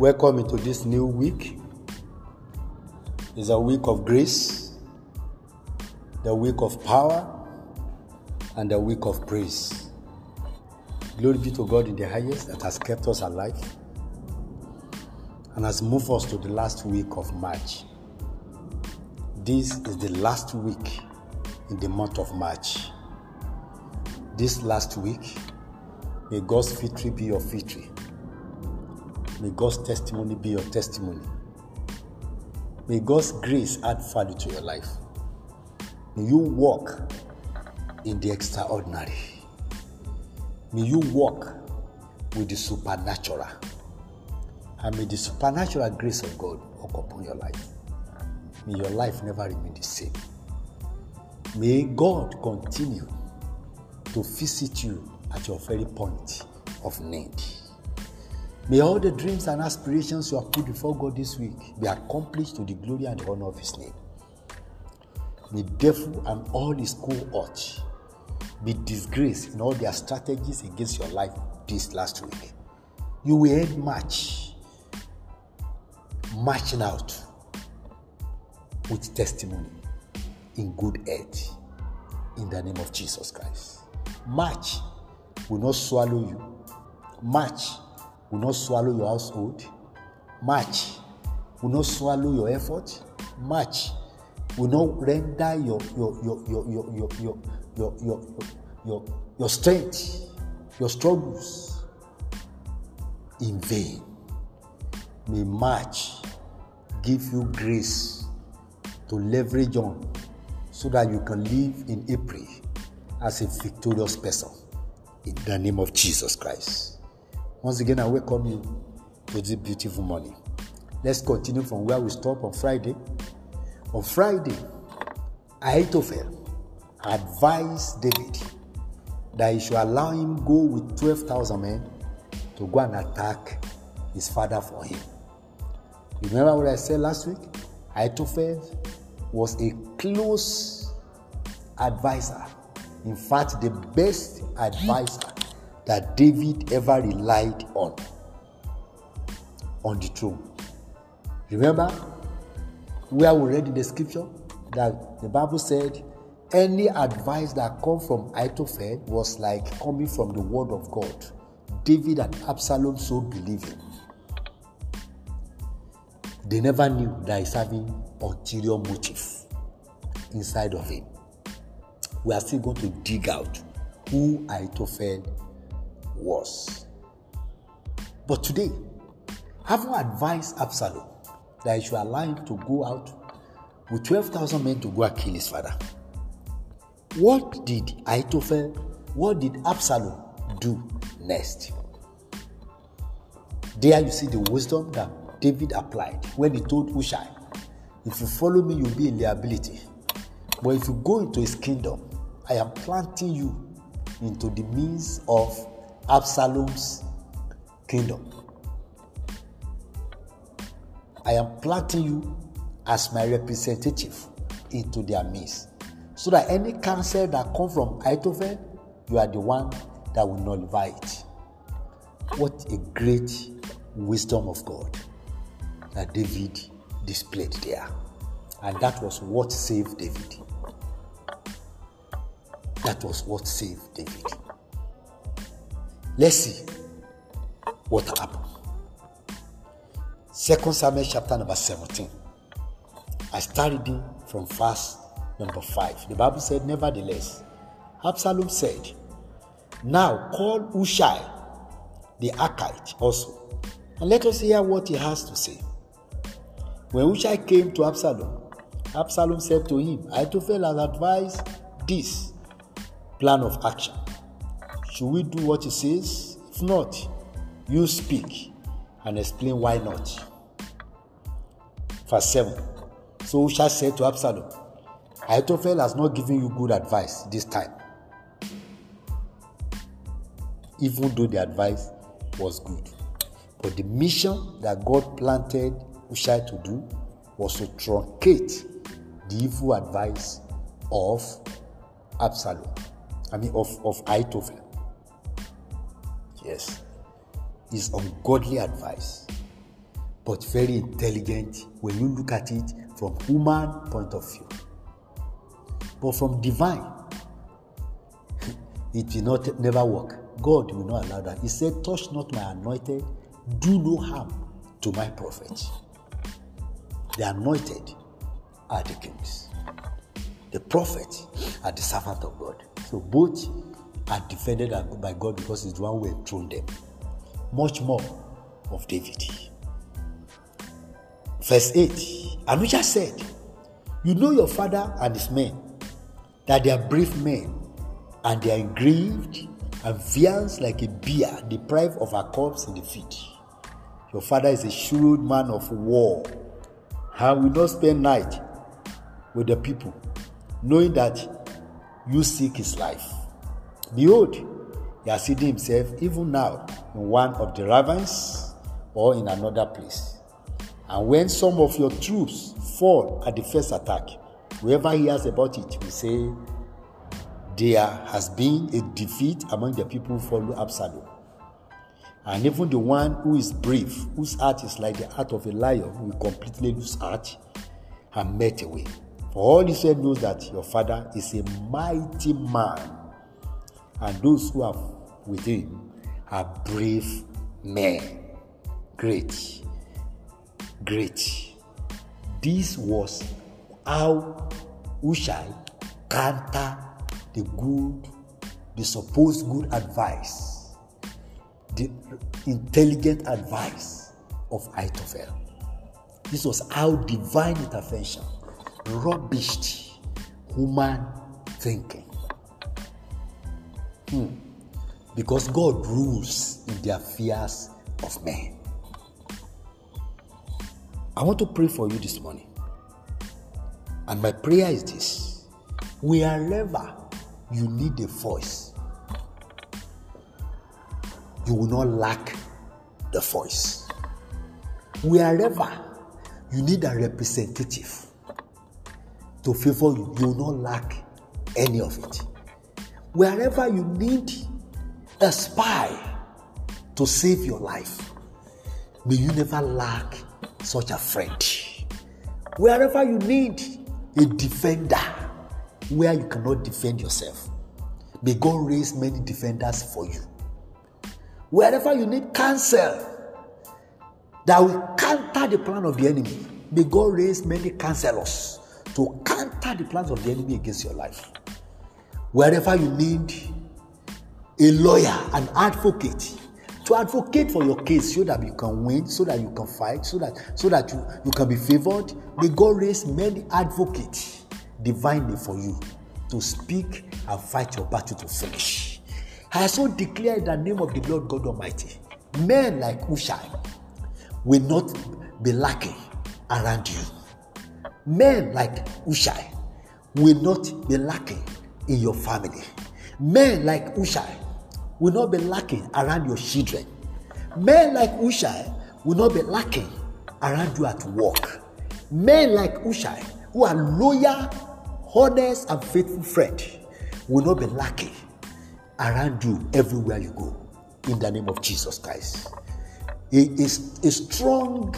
Welcome into this new week. It's a week of grace, the week of power, and the week of praise. Glory be to God in the highest that has kept us alive and has moved us to the last week of March. This is the last week in the month of March. This last week, may God's victory be your victory. May God's testimony be your testimony. May God's grace add value to your life. May you walk in the extraordinary. May you walk with the supernatural. And may the supernatural grace of God walk upon your life. May your life never remain the same. May God continue to visit you at your very point of need. May all the dreams and aspirations you have put before God this week be accomplished to the glory and the honor of His name. May devil and all his cohorts be disgraced in all their strategies against your life this last week. You will end March marching out with testimony in good health in the name of Jesus Christ. March will not swallow you. March will not swallow your household. March will not swallow your effort. March will not render your your your your your your your your your, your, your strength, your struggles in vain. May March give you grace to leverage on so that you can live in April as a victorious person in the name of Jesus Christ. Once again, I welcome you to this beautiful morning. Let's continue from where we stopped on Friday. On Friday, Ahithophel advised David that he should allow him go with 12,000 men to go and attack his father for him. Remember what I said last week? Ahithophel was a close advisor. In fact, the best advisor that David ever relied on on the throne. Remember where we read in the scripture that the Bible said any advice that come from Ahithophel was like coming from the word of God. David and Absalom so believed him. They never knew that he's having ulterior motive inside of him. We are still going to dig out who Ahithophel was. But today, having advised Absalom that he should allow him to go out with 12,000 men to go and kill his father, what did Ahithophel, what did Absalom do next? There you see the wisdom that David applied when he told Hushai, If you follow me, you'll be in liability. But if you go into his kingdom, I am planting you into the midst of Absalom's kingdom. I am planting you as my representative into their midst. So that any counsel that come from Ahithophel, you are the one that will nullify it. What a great wisdom of God that David displayed there. And that was what saved David. That was what saved David. Let's see what happened. Second Samuel chapter number 17. I started reading from verse number 5. The Bible said, Nevertheless, Absalom said, Now call Hushai the Archite also, and let us hear what he has to say. When Hushai came to Absalom, Absalom said to him, Ahithophel has advised this plan of action. Should we do what he says? If not, you speak and explain why not. Verse 7. So Hushai said to Absalom, Ahithophel has not given you good advice this time, even though the advice was good. But the mission that God planted Hushai to do was to truncate the evil advice of Absalom. I mean, of, of Ahithophel. Yes. His ungodly advice. but very intelligent when you look at it from human point of view. But from divine, it will not never work. God will not allow that. He said, Touch not my anointed, do no harm to my prophet. The anointed are the kings. The prophet are the servant of God. So both are defended by God because He's the one who enthroned them. Much more of David. Verse 8 And Hushai said, You know your father and his men, that they are brave men, and they are engraved and vians like a bear deprived of her cubs in the field. Your father is a shrewd man of war, and will not spend night with the people, knowing that you seek his life. Behold, he has hidden himself even now in one of the ravines or in another place. And when some of your troops fall at the first attack, whoever hears about it will say, There has been a defeat among the people who follow Absalom. And even the one who is brave, whose heart is like the heart of a lion, will completely lose heart and melt away. For all Israel knows that your father is a mighty man, and those who are with him are brave men. Great. Great. This was how Hushai counter the good, the supposed good advice, the intelligent advice of Ahithophel. This was how divine intervention rubbished human thinking. Hmm. Because God rules in the affairs of men. I want to pray for you this morning. And my prayer is this wherever you need a voice, you will not lack the voice. Wherever you need a representative to favor you, you will not lack any of it. Wherever you need a spy to save your life, may you never lack such a friend. Wherever you need a defender where you cannot defend yourself, may God raise many defenders for you. Wherever you need counsel that will counter the plan of the enemy, may God raise many counselors to counter the plans of the enemy against your life. Wherever you need a lawyer, an advocate, to advocate for your case so that you can win, so that you can fight, so that so that you, you can be favored. May God raise many advocates divinely for you to speak and fight your battle to finish. I so declare in the name of the Lord God Almighty, men like Hushai will not be lacking around you. Men like Hushai will not be lacking in your family. Men like Hushai will not be lacking around your children. Men like Hushai will not be lacking around you at work. Men like Hushai who are loyal, honest, and faithful friends will not be lacking around you everywhere you go. In the name of Jesus Christ. He is a strong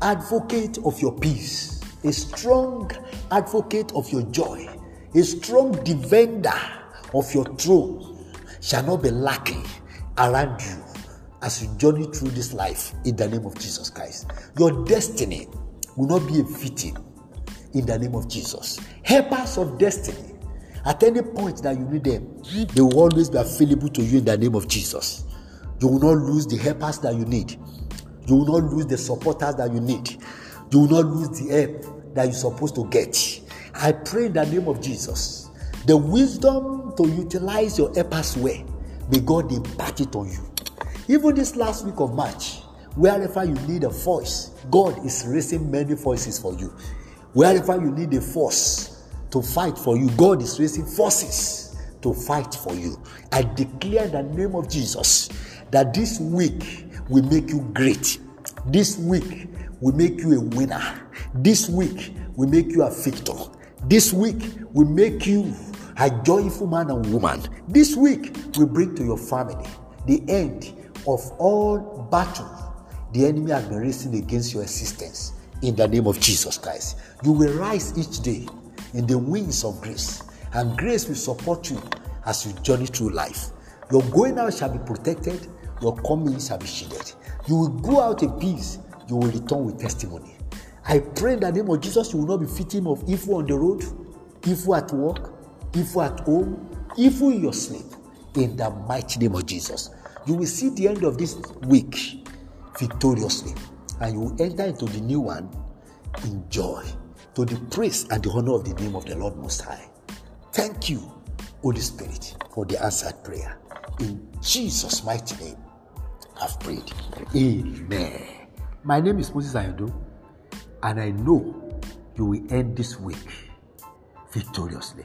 advocate of your peace, a strong advocate of your joy, a strong defender of your throne shall not be lacking around you as you journey through this life in the name of Jesus Christ. Your destiny will not be a fitting in the name of Jesus. Helpers of destiny, at any point that you need them, they will always be available to you in the name of Jesus. You will not lose the helpers that you need. You will not lose the supporters that you need. You will not lose the help that you're supposed to get. I pray in the name of Jesus. The wisdom to utilize your helpers well, may God impart it on you. Even this last week of March, wherever you need a voice, God is raising many voices for you. Wherever you need a force to fight for you, God is raising forces to fight for you. I declare in the name of Jesus that this week will make you great. This week will make you a winner. This week will make you a victor. This week will make you a joyful man and woman. This week will bring to your family the end of all battle, the enemy has been racing against your existence in the name of Jesus Christ. You will rise each day in the wings of grace, and grace will support you as you journey through life. Your going out shall be protected, your coming shall be shielded. You will go out in peace, you will return with testimony. I pray in the name of Jesus, you will not be victim of evil on the road, evil at work, evil at home, evil in your sleep. In the mighty name of Jesus, you will see the end of this week victoriously, and you will enter into the new one in joy to the praise and the honor of the name of the Lord Most High. Thank you, Holy Spirit, for the answered prayer. In Jesus' mighty name, I've prayed. Amen. My name is Moses Ayodo, and I know you will end this week victoriously.